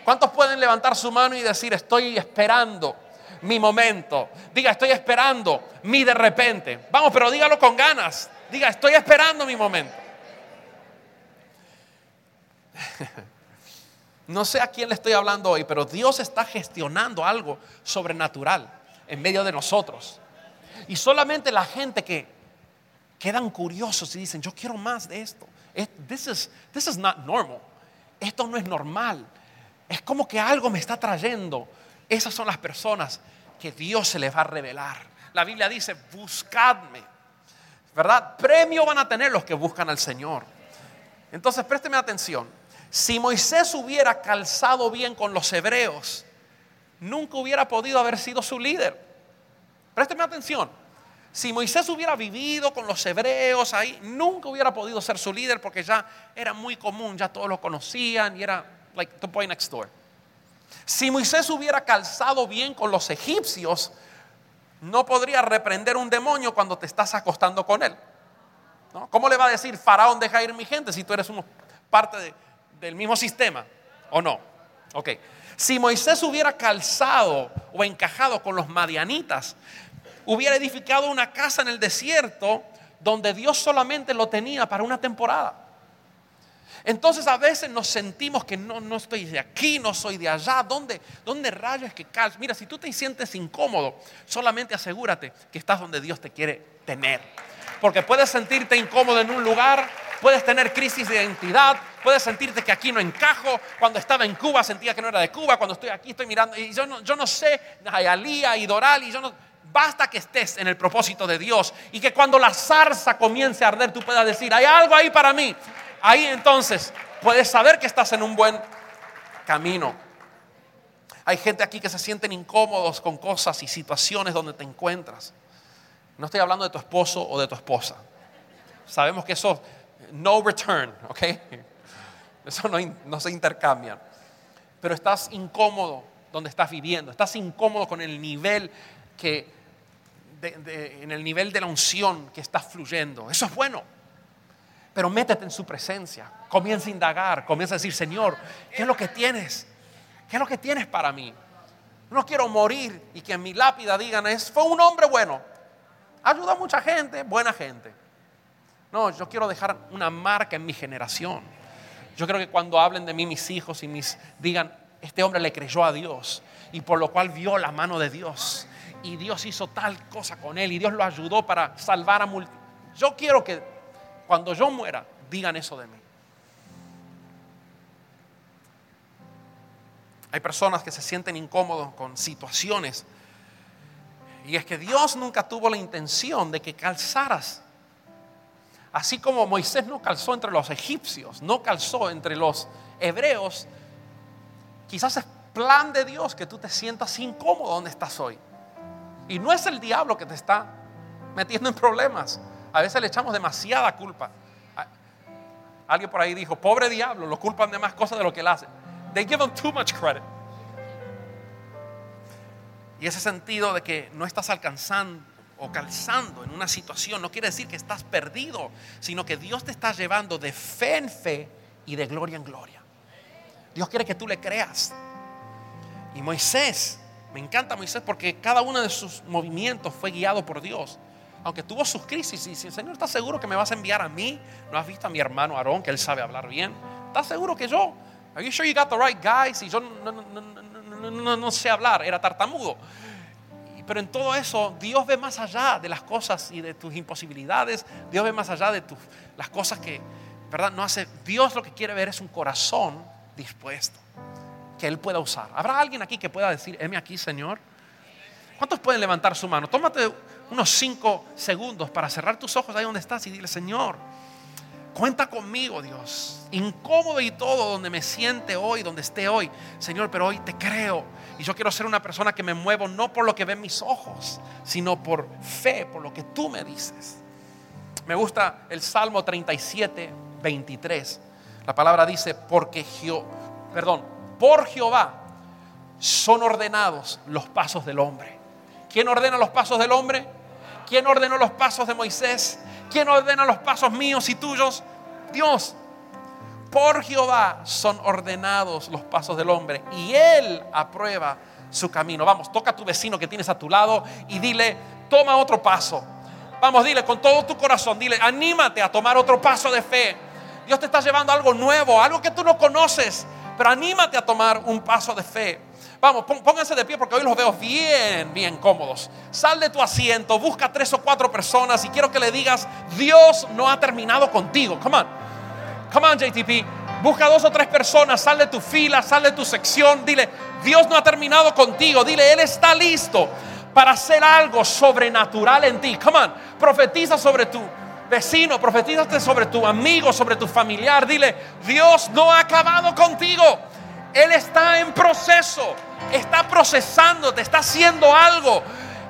S1: ¿Cuántos pueden levantar su mano y decir, estoy esperando mi momento? Diga, estoy esperando mi de repente. Vamos, pero dígalo con ganas. Diga, estoy esperando mi momento. *laughs* No sé a quién le estoy hablando hoy, pero Dios está gestionando algo sobrenatural en medio de nosotros. Y solamente la gente que quedan curiosos y dicen, yo quiero más de esto. This is, this is not normal. Esto no es normal. Es como que algo me está trayendo. Esas son las personas que Dios se les va a revelar. La Biblia dice, buscadme. ¿Verdad? Premio van a tener los que buscan al Señor. Entonces, présteme atención. Si Moisés hubiera calzado bien con los hebreos, nunca hubiera podido haber sido su líder. Présteme atención. Si Moisés hubiera vivido con los hebreos ahí, nunca hubiera podido ser su líder porque ya era muy común, ya todos lo conocían y era like the boy next door. Si Moisés hubiera calzado bien con los egipcios, no podría reprender un demonio cuando te estás acostando con él. ¿Cómo le va a decir, Faraón, deja ir mi gente si tú eres parte de, del mismo sistema o no? Ok. Si Moisés hubiera calzado o encajado con los madianitas, hubiera edificado una casa en el desierto donde Dios solamente lo tenía para una temporada. Entonces a veces nos sentimos que no, no estoy de aquí, no soy de allá. ¿Dónde, dónde rayos que calzo? Mira, si tú te sientes incómodo, solamente asegúrate que estás donde Dios te quiere tener. Porque puedes sentirte incómodo en un lugar, puedes tener crisis de identidad, puedes sentirte que aquí no encajo. Cuando estaba en Cuba sentía que no era de Cuba, cuando estoy aquí estoy mirando y yo no, yo no sé, y Doral y yo no... Basta que estés en el propósito de Dios y que cuando la zarza comience a arder tú puedas decir, hay algo ahí para mí. Ahí entonces puedes saber que estás en un buen camino. Hay gente aquí que se sienten incómodos con cosas y situaciones donde te encuentras. No estoy hablando de tu esposo o de tu esposa. Sabemos que eso no return, ¿ok? Eso no, se intercambian. Pero estás incómodo donde estás viviendo, estás incómodo con el nivel que, en el nivel de la unción que está fluyendo. Eso es bueno. Pero métete en su presencia, comienza a indagar, comienza a decir, Señor, ¿qué es lo que tienes? ¿Qué es lo que tienes para mí? No quiero morir y que en mi lápida digan, es, fue un hombre bueno. Ayuda a mucha gente, buena gente. No, yo quiero dejar una marca en mi generación. Yo creo que cuando hablen de mí mis hijos y mis digan, este hombre le creyó a Dios y por lo cual vio la mano de Dios y Dios hizo tal cosa con él y Dios lo ayudó para salvar a multitudes. Yo quiero que cuando yo muera digan eso de mí. Hay personas que se sienten incómodos con situaciones y es que Dios nunca tuvo la intención de que calzaras Así como Moisés no calzó entre los egipcios, no calzó entre los hebreos, quizás es plan de Dios que tú te sientas incómodo donde estás hoy. Y no es el diablo que te está metiendo en problemas. A veces le echamos demasiada culpa. Alguien por ahí dijo, pobre diablo, lo culpan de más cosas de lo que él hace. They give him too much credit. Y ese sentido de que no estás alcanzando o calzando en una situación no quiere decir que estás perdido, sino que Dios te está llevando de fe en fe y de gloria en gloria. Dios quiere que tú le creas. Y Moisés, me encanta Moisés porque cada uno de sus movimientos fue guiado por Dios. Aunque tuvo sus crisis y si Señor, ¿estás seguro que me vas a enviar a mí? ¿No has visto a mi hermano Aarón que él sabe hablar bien? ¿Estás seguro que yo? Are you sure you got the right guy? Si yo no, no, no sé hablar, era tartamudo. Pero en todo eso, Dios ve más allá de las cosas y de tus imposibilidades. Dios ve más allá de tus, las cosas que, ¿verdad? No hace. Dios lo que quiere ver es un corazón dispuesto que Él pueda usar. ¿Habrá alguien aquí que pueda decir, heme aquí, Señor? ¿Cuántos pueden levantar su mano? Tómate unos cinco segundos para cerrar tus ojos ahí donde estás y dile, Señor, cuenta conmigo, Dios. Incómodo y todo donde me siente hoy, donde esté hoy. Señor, pero hoy te creo y yo quiero ser una persona que me muevo no por lo que ven mis ojos, sino por fe, por lo que tú me dices. Me gusta el Salmo 37, 23. La palabra dice, porque Jehová, perdón, por Jehová son ordenados los pasos del hombre. ¿Quién ordena los pasos del hombre? ¿Quién ordenó los pasos de Moisés? ¿Quién ordena los pasos míos y tuyos? Dios. Por Jehová son ordenados los pasos del hombre y él aprueba su camino. Vamos, toca a tu vecino que tienes a tu lado y dile, toma otro paso. Vamos, dile con todo tu corazón, dile, anímate a tomar otro paso de fe. Dios te está llevando algo nuevo, algo que tú no conoces, pero anímate a tomar un paso de fe. Vamos, pónganse de pie porque hoy los veo bien, bien cómodos. Sal de tu asiento, busca tres o cuatro personas y quiero que le digas, Dios no ha terminado contigo. Come on. Come on, JTP. Busca dos o tres personas, sal de tu fila, sal de tu sección. Dile, Dios no ha terminado contigo. Dile, Él está listo para hacer algo sobrenatural en ti. Come on, profetiza sobre tu vecino, profetízate sobre tu amigo, sobre tu familiar. Dile, Dios no ha acabado contigo. Él está en proceso, está procesando, te está haciendo algo.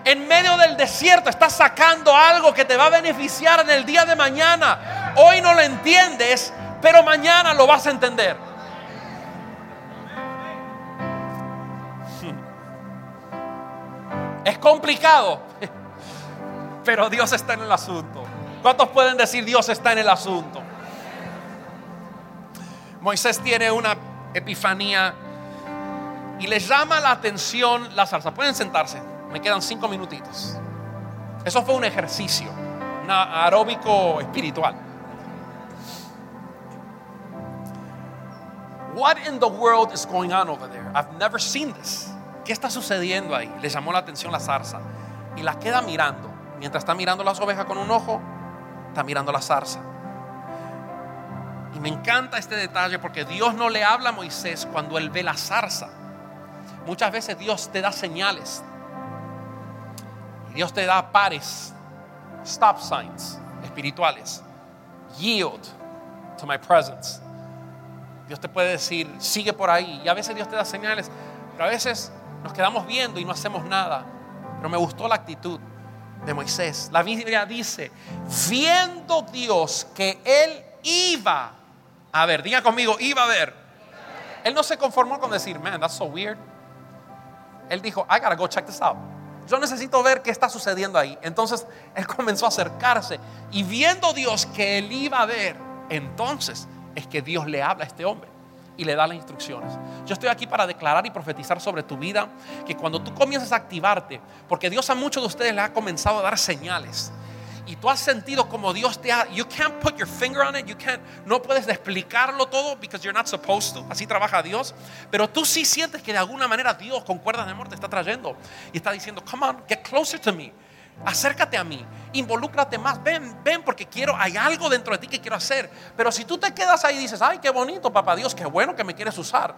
S1: En medio del desierto está sacando algo que te va a beneficiar en el día de mañana. Hoy no lo entiendes, pero mañana lo vas a entender. Es complicado, *laughs* pero Dios está en el asunto. ¿Cuántos pueden decir Dios está en el asunto? Moisés tiene una epifanía y le llama la atención la zarza. Pueden sentarse, me quedan cinco minutitos. Eso fue un ejercicio, un aeróbico espiritual. What in the world is going on over there? I've never seen this. ¿Qué está sucediendo ahí? Le llamó la atención la zarza y la queda mirando. Mientras está mirando las ovejas con un ojo, está mirando la zarza. Y me encanta este detalle porque Dios no le habla a Moisés cuando él ve la zarza. Muchas veces Dios te da señales. Dios te da pares, stop signs espirituales. Yield to my presence. Dios te puede decir, sigue por ahí. Y a veces Dios te da señales, pero a veces nos quedamos viendo y no hacemos nada. Pero me gustó la actitud de Moisés. La Biblia dice, viendo Dios que él iba a ver, diga conmigo, iba a ver. Él no se conformó con decir, man, that's so weird. Él dijo, I gotta go check this out. Yo necesito ver qué está sucediendo ahí. Entonces él comenzó a acercarse y viendo Dios que él iba a ver, entonces es que Dios le habla a este hombre y le da las instrucciones. Yo estoy aquí para declarar y profetizar sobre tu vida que cuando tú comienzas a activarte, porque Dios a muchos de ustedes le ha comenzado a dar señales y tú has sentido como Dios te ha, you can't put your finger on it, you can't, no puedes explicarlo todo because you're not supposed to, así trabaja Dios, pero tú sí sientes que de alguna manera Dios con cuerdas de amor te está trayendo y está diciendo, come on, get closer to me, acércate a mí, involúcrate más, ven, ven porque quiero, hay algo dentro de ti que quiero hacer, pero si tú te quedas ahí y dices, ay, qué bonito, papá Dios, qué bueno que me quieres usar,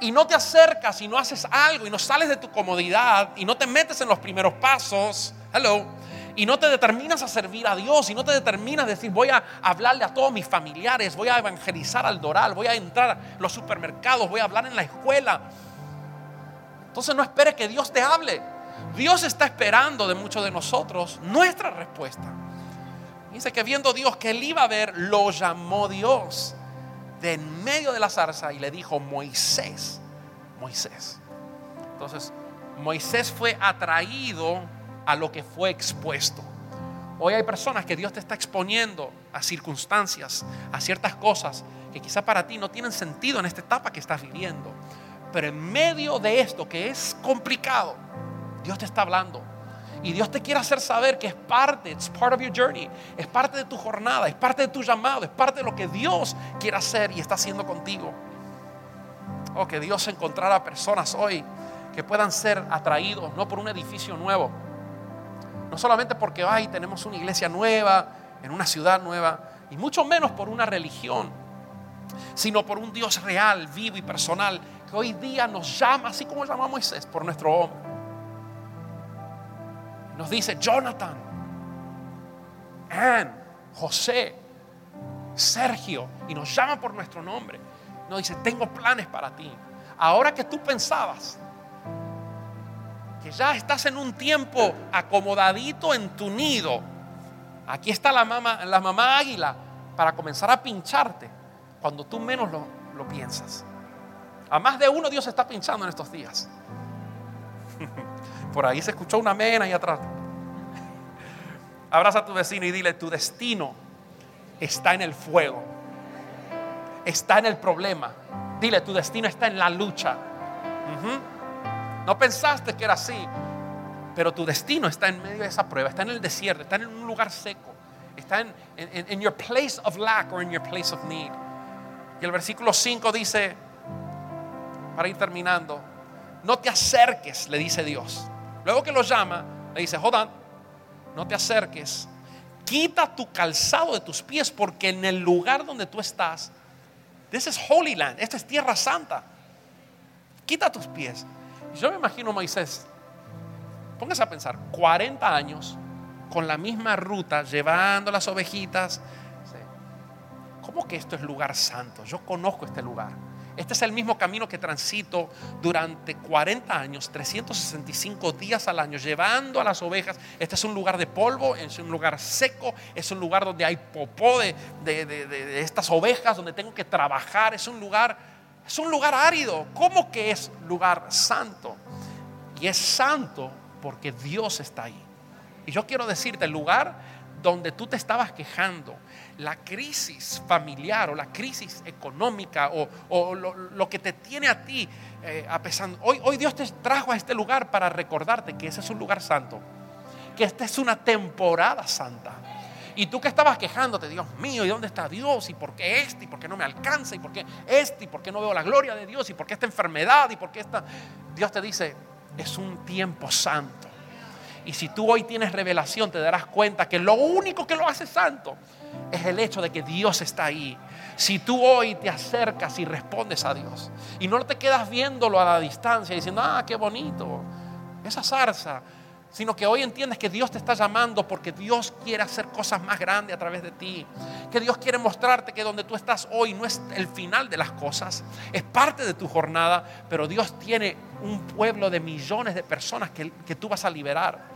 S1: y no te acercas y no haces algo y no sales de tu comodidad y no te metes en los primeros pasos, hello, y no te determinas a servir a Dios y no te determinas a decir voy a hablarle a todos mis familiares, voy a evangelizar al Doral, voy a entrar a los supermercados, voy a hablar en la escuela. Entonces no esperes que Dios te hable. Dios está esperando de muchos de nosotros nuestra respuesta. Dice que viendo Dios que él iba a ver, lo llamó Dios de en medio de la zarza y le dijo, Moisés, Moisés. Entonces, Moisés fue atraído a lo que fue expuesto. Hoy hay personas que Dios te está exponiendo a circunstancias, a ciertas cosas que quizá para ti no tienen sentido en esta etapa que estás viviendo. Pero en medio de esto que es complicado, Dios te está hablando. Y Dios te quiere hacer saber que es parte, it's part of your journey, es parte de tu jornada, es parte de tu llamado, es parte de lo que Dios quiere hacer y está haciendo contigo. O oh, que Dios encontrara personas hoy que puedan ser atraídos no por un edificio nuevo, no solamente porque ay, tenemos una iglesia nueva, en una ciudad nueva, y mucho menos por una religión, sino por un Dios real, vivo y personal, que hoy día nos llama, así como llama a Moisés, por nuestro hombre. Nos dice, Jonathan, Anne, José, Sergio, y nos llama por nuestro nombre. Nos dice, tengo planes para ti. Ahora que tú pensabas que ya estás en un tiempo acomodadito en tu nido, aquí está la mamá, la mamá águila para comenzar a pincharte cuando tú menos lo, piensas. A más de uno Dios está pinchando en estos días. *laughs* Por ahí se escuchó una mena ahí atrás. *laughs* Abraza a tu vecino y dile, tu destino está en el fuego. está en el problema. Dile, tu destino está en la lucha. Ujú. No pensaste que era así, pero tu destino está en medio de esa prueba, está en el desierto, está en un lugar seco, está en, your place of lack or in your place of need. Y el versículo 5 dice, para ir terminando, no te acerques, le dice Dios. Luego que lo llama, le dice, hold on, no te acerques, quita tu calzado de tus pies, porque en el lugar donde tú estás, this is Holy Land, esta es tierra santa. Quita tus pies. Yo me imagino Moisés, póngase a pensar, 40 años con la misma ruta, llevando las ovejitas. ¿Cómo que esto es lugar santo? Yo conozco este lugar. Este es el mismo camino que transito durante 40 años, 365 días al año, llevando a las ovejas. Este es un lugar de polvo, es un lugar seco, es un lugar donde hay popó de- de- de- de estas ovejas, donde tengo que trabajar. Es un lugar, es un lugar árido. ¿Cómo que es lugar santo? Y es santo porque Dios está ahí. Y yo quiero decirte, el lugar donde tú te estabas quejando, la crisis familiar o la crisis económica o, lo, que te tiene a ti eh, apesando. Hoy, hoy Dios te trajo a este lugar para recordarte que ese es un lugar santo, que esta es una temporada santa. Y tú que estabas quejándote, Dios mío, ¿y dónde está Dios? ¿Y por qué este? ¿Y por qué no me alcanza? ¿Y por qué este? ¿Y por qué no veo la gloria de Dios? ¿Y por qué esta enfermedad? ¿Y por qué esta? Dios te dice, es un tiempo santo. Y si tú hoy tienes revelación, te darás cuenta que lo único que lo hace santo es el hecho de que Dios está ahí. Si tú hoy te acercas y respondes a Dios y no te quedas viéndolo a la distancia diciendo, ah, qué bonito, esa zarza, sino que hoy entiendes que Dios te está llamando porque Dios quiere hacer cosas más grandes a través de ti. Que Dios quiere mostrarte que donde tú estás hoy no es el final de las cosas, es parte de tu jornada, pero Dios tiene un pueblo de millones de personas que, que tú vas a liberar.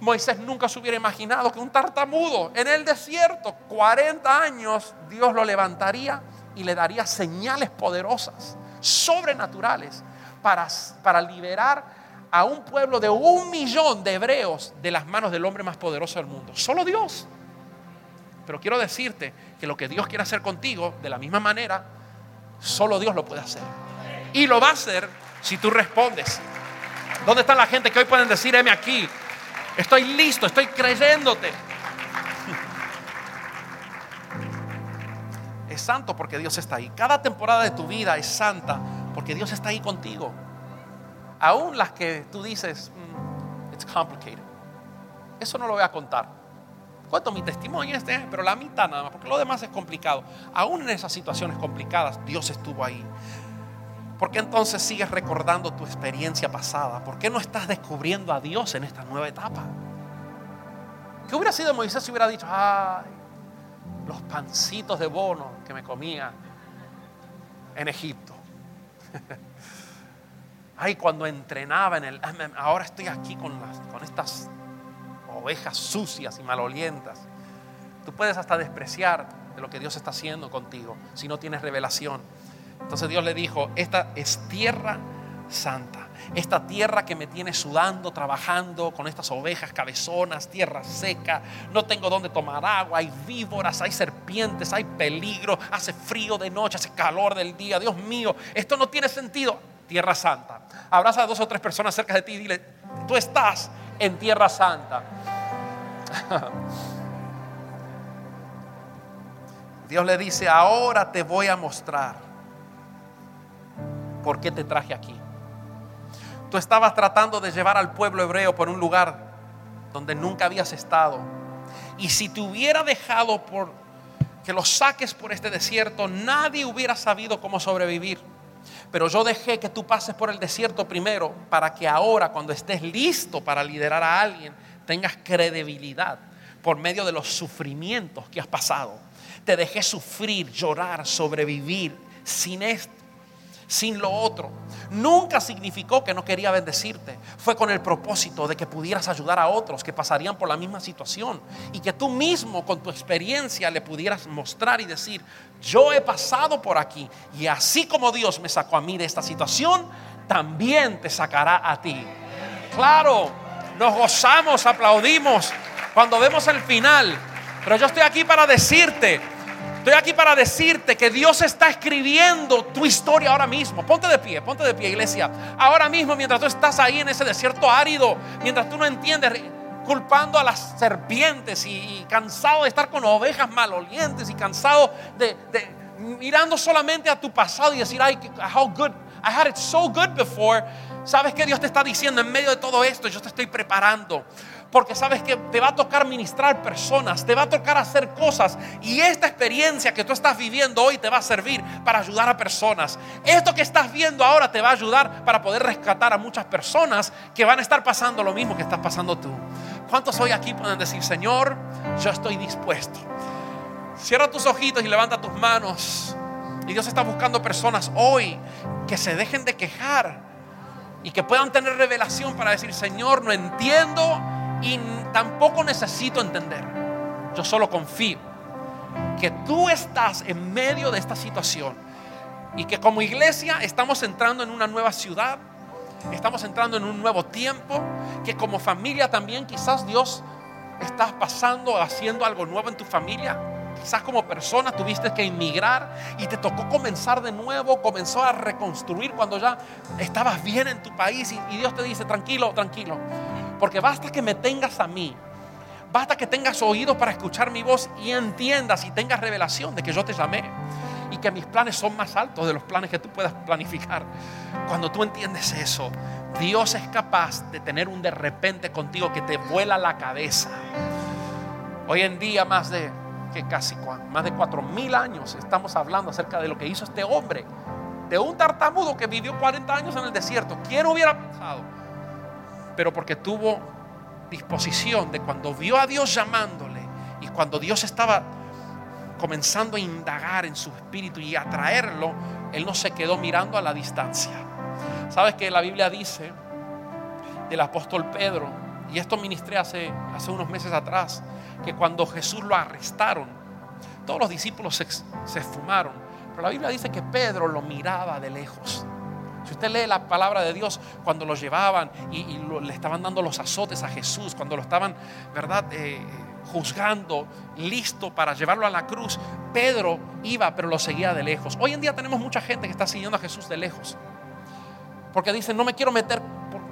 S1: Moisés nunca se hubiera imaginado que un tartamudo en el desierto, 40 años, Dios lo levantaría y le daría señales poderosas, sobrenaturales, para, para liberar a un pueblo de un millón de hebreos de las manos del hombre más poderoso del mundo. Solo Dios. Pero quiero decirte que lo que Dios quiere hacer contigo, de la misma manera, solo Dios lo puede hacer. Y lo va a hacer si tú respondes. ¿Dónde está la gente que hoy pueden decir, aquí? Estoy listo, estoy creyéndote. *laughs* Es santo porque Dios está ahí. Cada temporada de tu vida es santa porque Dios está ahí contigo. Aún las que tú dices, "Mm, it's complicated. Eso no lo voy a contar. Cuento mi testimonio este, pero la mitad nada más, porque lo demás es complicado. Aún en esas situaciones complicadas, Dios estuvo ahí. ¿Por qué entonces sigues recordando tu experiencia pasada? ¿Por qué no estás descubriendo a Dios en esta nueva etapa? ¿Qué hubiera sido Moisés si hubiera dicho, ay, los pancitos de bono que me comía en Egipto? *laughs* ay, cuando entrenaba en el... Ahora estoy aquí con, las, con estas ovejas sucias y malolientas. Tú puedes hasta despreciar de lo que Dios está haciendo contigo si no tienes revelación. Entonces Dios le dijo, esta es tierra santa. Esta tierra que me tiene sudando, trabajando con estas ovejas cabezonas, tierra seca, no tengo donde tomar agua, hay víboras, hay serpientes, hay peligro, hace frío de noche, hace calor del día. Dios mío, esto no tiene sentido. Tierra santa. Abraza a dos o tres personas cerca de ti y dile, tú estás en tierra santa. *laughs* Dios le dice, ahora te voy a mostrar por qué te traje aquí. Tú estabas tratando de llevar al pueblo hebreo por un lugar donde nunca habías estado. Y si te hubiera dejado por que los saques por este desierto, nadie hubiera sabido cómo sobrevivir. Pero yo dejé que tú pases por el desierto primero para que ahora, cuando estés listo para liderar a alguien, tengas credibilidad por medio de los sufrimientos que has pasado. Te dejé sufrir, llorar, sobrevivir sin esto, sin lo otro. Nunca significó que no quería bendecirte. Fue con el propósito de que pudieras ayudar a otros que pasarían por la misma situación y que tú mismo con tu experiencia le pudieras mostrar y decir, yo he pasado por aquí y así como Dios me sacó a mí de esta situación, también te sacará a ti. Claro, nos gozamos, aplaudimos cuando vemos el final, pero yo estoy aquí para decirte Estoy aquí para decirte que Dios está escribiendo tu historia ahora mismo. Ponte de pie, ponte de pie, iglesia. Ahora mismo, mientras tú estás ahí en ese desierto árido, mientras tú no entiendes, culpando a las serpientes y, cansado de estar con ovejas malolientes y cansado de, de mirando solamente a tu pasado y decir, ay, how good, I had it so good before. ¿Sabes que Dios te está diciendo en medio de todo esto? Yo te estoy preparando porque sabes que te va a tocar ministrar personas, te va a tocar hacer cosas y esta experiencia que tú estás viviendo hoy te va a servir para ayudar a personas. Esto que estás viendo ahora te va a ayudar para poder rescatar a muchas personas que van a estar pasando lo mismo que estás pasando tú. ¿Cuántos hoy aquí pueden decir, Señor, yo estoy dispuesto? Cierra tus ojitos y levanta tus manos. Y Dios está buscando personas hoy que se dejen de quejar y que puedan tener revelación para decir, Señor, no entiendo y tampoco necesito entender. Yo solo confío que tú estás en medio de esta situación y que como iglesia estamos entrando en una nueva ciudad, estamos entrando en un nuevo tiempo, que como familia también quizás Dios está pasando, haciendo algo nuevo en tu familia. Quizás como persona tuviste que emigrar y te tocó comenzar de nuevo, comenzó a reconstruir cuando ya estabas bien en tu país y, y Dios te dice, tranquilo, tranquilo, porque basta que me tengas a mí. Basta que tengas oído para escuchar mi voz y entiendas y tengas revelación de que yo te llamé y que mis planes son más altos de los planes que tú puedas planificar. Cuando tú entiendes eso, Dios es capaz de tener un de repente contigo que te vuela la cabeza. Hoy en día más de que casi más de cuatro mil años estamos hablando acerca de lo que hizo este hombre, de un tartamudo que vivió 40 años en el desierto. ¿Quién hubiera pensado? Pero porque tuvo disposición de cuando vio a Dios llamándole y cuando Dios estaba comenzando a indagar en su espíritu y a traerlo, él no se quedó mirando a la distancia. ¿Sabes que la Biblia dice del apóstol Pedro, y esto ministré hace, hace unos meses atrás, que cuando Jesús lo arrestaron, todos los discípulos se, se esfumaron, pero la Biblia dice que Pedro lo miraba de lejos. Usted lee la palabra de Dios, cuando lo llevaban y, le estaban dando los azotes a Jesús, cuando lo estaban, ¿verdad? Eh, juzgando, listo para llevarlo a la cruz, Pedro iba, pero lo seguía de lejos. Hoy en día tenemos mucha gente que está siguiendo a Jesús de lejos. Porque dicen, no me quiero meter,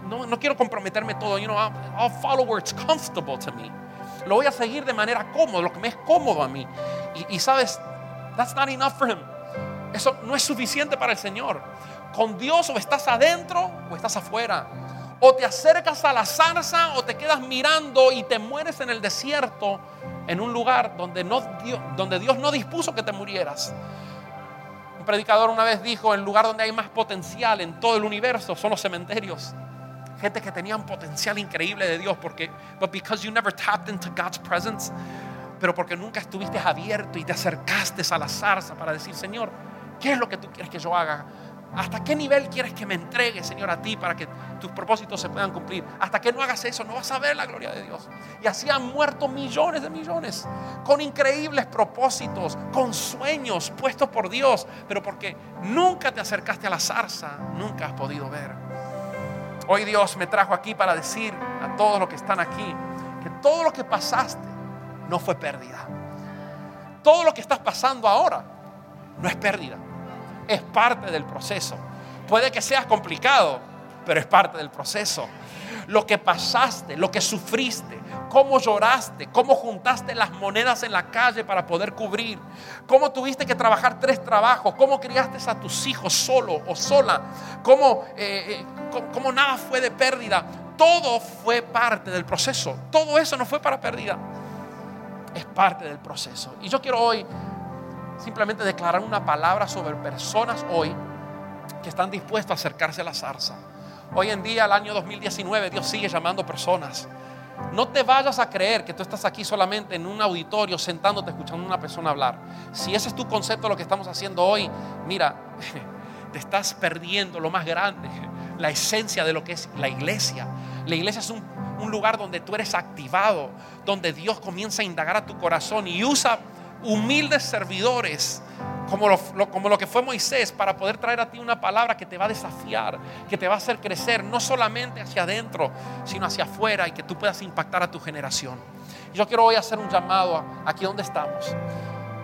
S1: no, no quiero comprometerme todo. You know, I'll, follow where it's comfortable to me. Lo voy a seguir de manera cómoda, lo que me es cómodo a mí. Y, y sabes, that's not enough for him. Eso no es suficiente para el Señor. Con Dios o estás adentro o estás afuera. O te acercas a la zarza o te quedas mirando y te mueres en el desierto en un lugar donde, Dios no dispuso que te murieras. Un predicador una vez dijo, el lugar donde hay más potencial en todo el universo son los cementerios. Gente que tenía un potencial increíble de Dios porque but because you never tapped into God's presence, pero porque nunca estuviste abierto y te acercaste a la zarza para decir, Señor, ¿qué es lo que tú quieres que yo haga? ¿Hasta qué nivel quieres que me entregue, Señor, a ti para que tus propósitos se puedan cumplir? Hasta que no hagas eso, no vas a ver la gloria de Dios. Y así han muerto millones de millones, con increíbles propósitos, con sueños puestos por Dios, pero porque nunca te acercaste a la zarza, nunca has podido ver. Hoy Dios me trajo aquí para decir a todos los que están aquí que todo lo que pasaste no fue pérdida. Todo lo que estás pasando ahora no es pérdida es parte del proceso. Puede que sea complicado, pero es parte del proceso. Lo que pasaste, lo que sufriste, cómo lloraste, cómo juntaste las monedas en la calle para poder cubrir, cómo tuviste que trabajar tres trabajos, cómo criaste a tus hijos solo o sola, cómo, eh, eh, cómo nada fue de pérdida. Todo fue parte del proceso. Todo eso no fue para pérdida. Es parte del proceso. Y yo quiero hoy simplemente declarar una palabra sobre personas hoy que están dispuestos a acercarse a la zarza. Hoy en día, el año 2019, Dios sigue llamando personas. No te vayas a creer que tú estás aquí solamente en un auditorio sentándote escuchando a una persona hablar. Si ese es tu concepto de lo que estamos haciendo hoy, mira, *laughs* te estás perdiendo lo más grande, la esencia de lo que es la iglesia. La iglesia es un, un lugar donde tú eres activado, donde Dios comienza a indagar a tu corazón y usa humildes servidores, como lo, como lo que fue Moisés, para poder traer a ti una palabra que te va a desafiar, que te va a hacer crecer, no solamente hacia adentro, sino hacia afuera y que tú puedas impactar a tu generación. Yo quiero hoy hacer un llamado aquí donde estamos.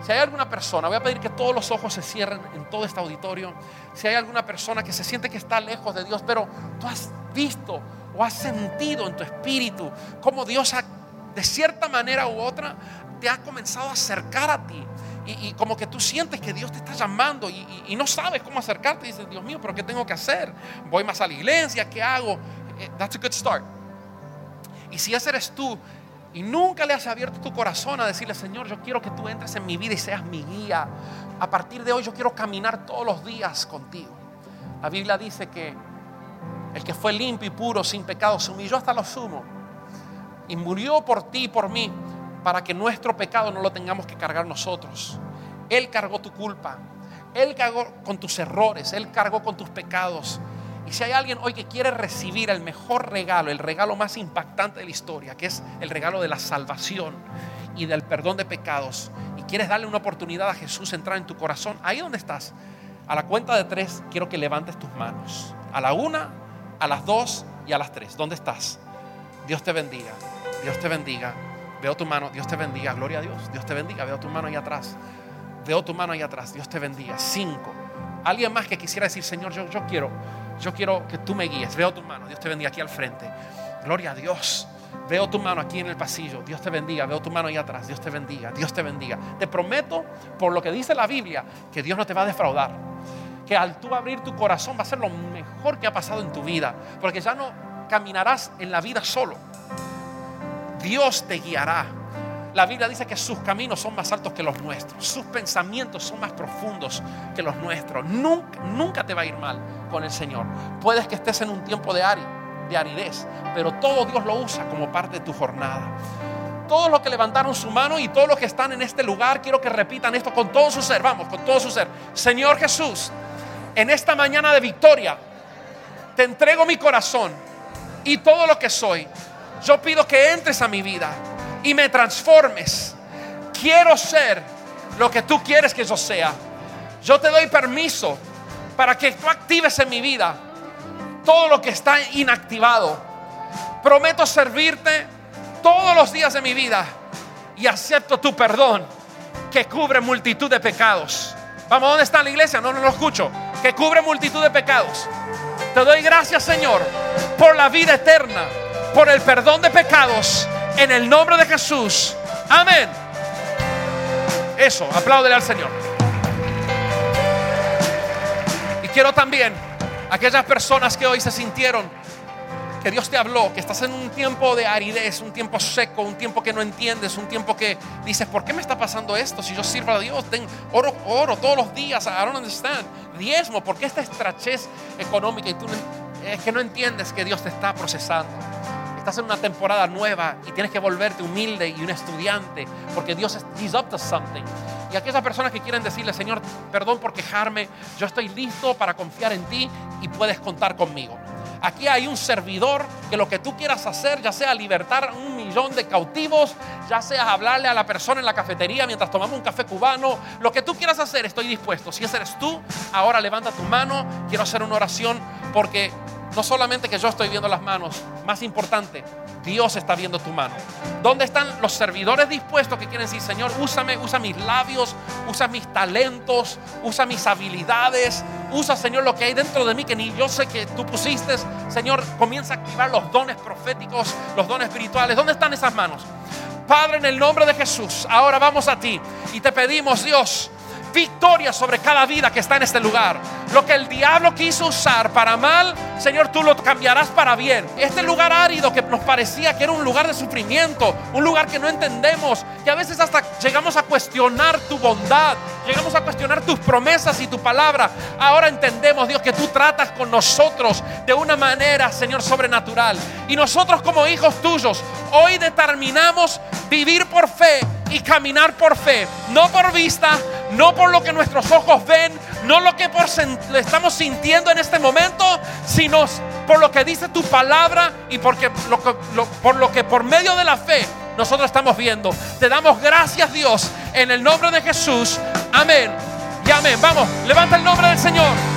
S1: Si hay alguna persona, voy a pedir que todos los ojos se cierren en todo este auditorio. Si hay alguna persona que se siente que está lejos de Dios, pero tú has visto o has sentido en tu espíritu cómo Dios ha, de cierta manera u otra te ha comenzado a acercar a ti. Y, como que tú sientes que Dios te está llamando y no sabes cómo acercarte. Y dices, Dios mío, pero ¿qué tengo que hacer? ¿Voy más a la iglesia? ¿Qué hago? Eh, That's a good start. Y si ese eres tú y nunca le has abierto tu corazón a decirle, Señor, yo quiero que tú entres en mi vida y seas mi guía. A partir de hoy yo quiero caminar todos los días contigo. La Biblia dice que el que fue limpio y puro, sin pecado, se humilló hasta lo sumo y murió por ti y por mí para que nuestro pecado no lo tengamos que cargar nosotros. Él cargó tu culpa, Él cargó con tus errores, Él cargó con tus pecados. Y si hay alguien hoy que quiere recibir el mejor regalo, el regalo más impactante de la historia, que es el regalo de la salvación y del perdón de pecados, y quieres darle una oportunidad a Jesús entrar en tu corazón, ahí donde estás, a la cuenta de tres, quiero que levantes tus manos. A la una, a las dos y a las tres. ¿Dónde estás? Dios te bendiga. Dios te bendiga. Veo tu mano. Dios te bendiga. Gloria a Dios. Dios te bendiga. Veo tu mano ahí atrás. Veo tu mano ahí atrás. Dios te bendiga. Cinco. Alguien más que quisiera decir, Señor, yo, quiero, yo quiero que tú me guíes. Veo tu mano. Dios te bendiga aquí al frente. Gloria a Dios. Veo tu mano aquí en el pasillo. Dios te bendiga. Veo tu mano ahí atrás. Dios te bendiga. Dios te bendiga. Te prometo, por lo que dice la Biblia, que Dios no te va a defraudar. Que al tú abrir tu corazón va a ser lo mejor que ha pasado en tu vida. Porque ya no caminarás en la vida solo. Dios te guiará. La Biblia dice que sus caminos son más altos que los nuestros. Sus pensamientos son más profundos que los nuestros. Nunca, te va a ir mal con el Señor. Puedes que estés en un tiempo de, de aridez, pero todo Dios lo usa como parte de tu jornada. Todos los que levantaron su mano y todos los que están en este lugar, quiero que repitan esto con todo su ser. Vamos, con todo su ser. Señor Jesús, en esta mañana de victoria, te entrego mi corazón y todo lo que soy. Yo pido que entres a mi vida y me transformes. Quiero ser lo que tú quieres que yo sea. Yo te doy permiso para que tú actives en mi vida todo lo que está inactivado. Prometo servirte todos los días de mi vida y acepto tu perdón que cubre multitud de pecados. Vamos, ¿dónde está la iglesia? No, no lo escucho. Que cubre multitud de pecados. Te doy gracias, Señor, por la vida eterna, por el perdón de pecados, en el nombre de Jesús. Amén. Eso, apláudele al Señor. Y quiero también, aquellas personas que hoy se sintieron que Dios te habló, que estás en un tiempo de aridez, un tiempo seco, un tiempo que no entiendes, un tiempo que dices, ¿por qué me está pasando esto? Si yo sirvo a Dios, tengo oro, oro todos los días, I don't understand. Diezmo, ¿por qué esta estrechez económica? Y tú es que no entiendes que Dios te está procesando. Estás en una temporada nueva y tienes que volverte humilde y un estudiante, porque Dios es up to something. Y aquellas personas que quieren decirle, Señor, perdón por quejarme, yo estoy listo para confiar en ti y puedes contar conmigo. Aquí hay un servidor que lo que tú quieras hacer, ya sea libertar un millón de cautivos, ya sea hablarle a la persona en la cafetería mientras tomamos un café cubano, lo que tú quieras hacer, estoy dispuesto. Si ese eres tú, ahora levanta tu mano, quiero hacer una oración porque no solamente que yo estoy viendo las manos, más importante, Dios está viendo tu mano. ¿Dónde están los servidores dispuestos que quieren decir, Señor, úsame, usa mis labios, usa mis talentos, usa mis habilidades, usa, Señor, lo que hay dentro de mí que ni yo sé que tú pusiste? Señor, comienza a activar los dones proféticos, los dones espirituales. ¿Dónde están esas manos? Padre, en el nombre de Jesús, ahora vamos a ti y te pedimos, Dios, victoria sobre cada vida que está en este lugar. Lo que el diablo quiso usar para mal, Señor, tú lo cambiarás para bien. Este lugar árido que nos parecía que era un lugar de sufrimiento, un lugar que no entendemos, que a veces hasta llegamos a cuestionar tu bondad, llegamos a cuestionar tus promesas y tu palabra. Ahora entendemos, Dios, que tú tratas con nosotros de una manera, Señor, sobrenatural. Y nosotros como hijos tuyos, hoy determinamos vivir por fe y caminar por fe, no por vista, no por lo que nuestros ojos ven, no lo que estamos sintiendo en este momento, sino por lo que dice tu palabra y porque por lo que por medio de la fe nosotros estamos viendo. Te damos gracias Dios en el nombre de Jesús. Amén. Y amén. Vamos, levanta el nombre del Señor.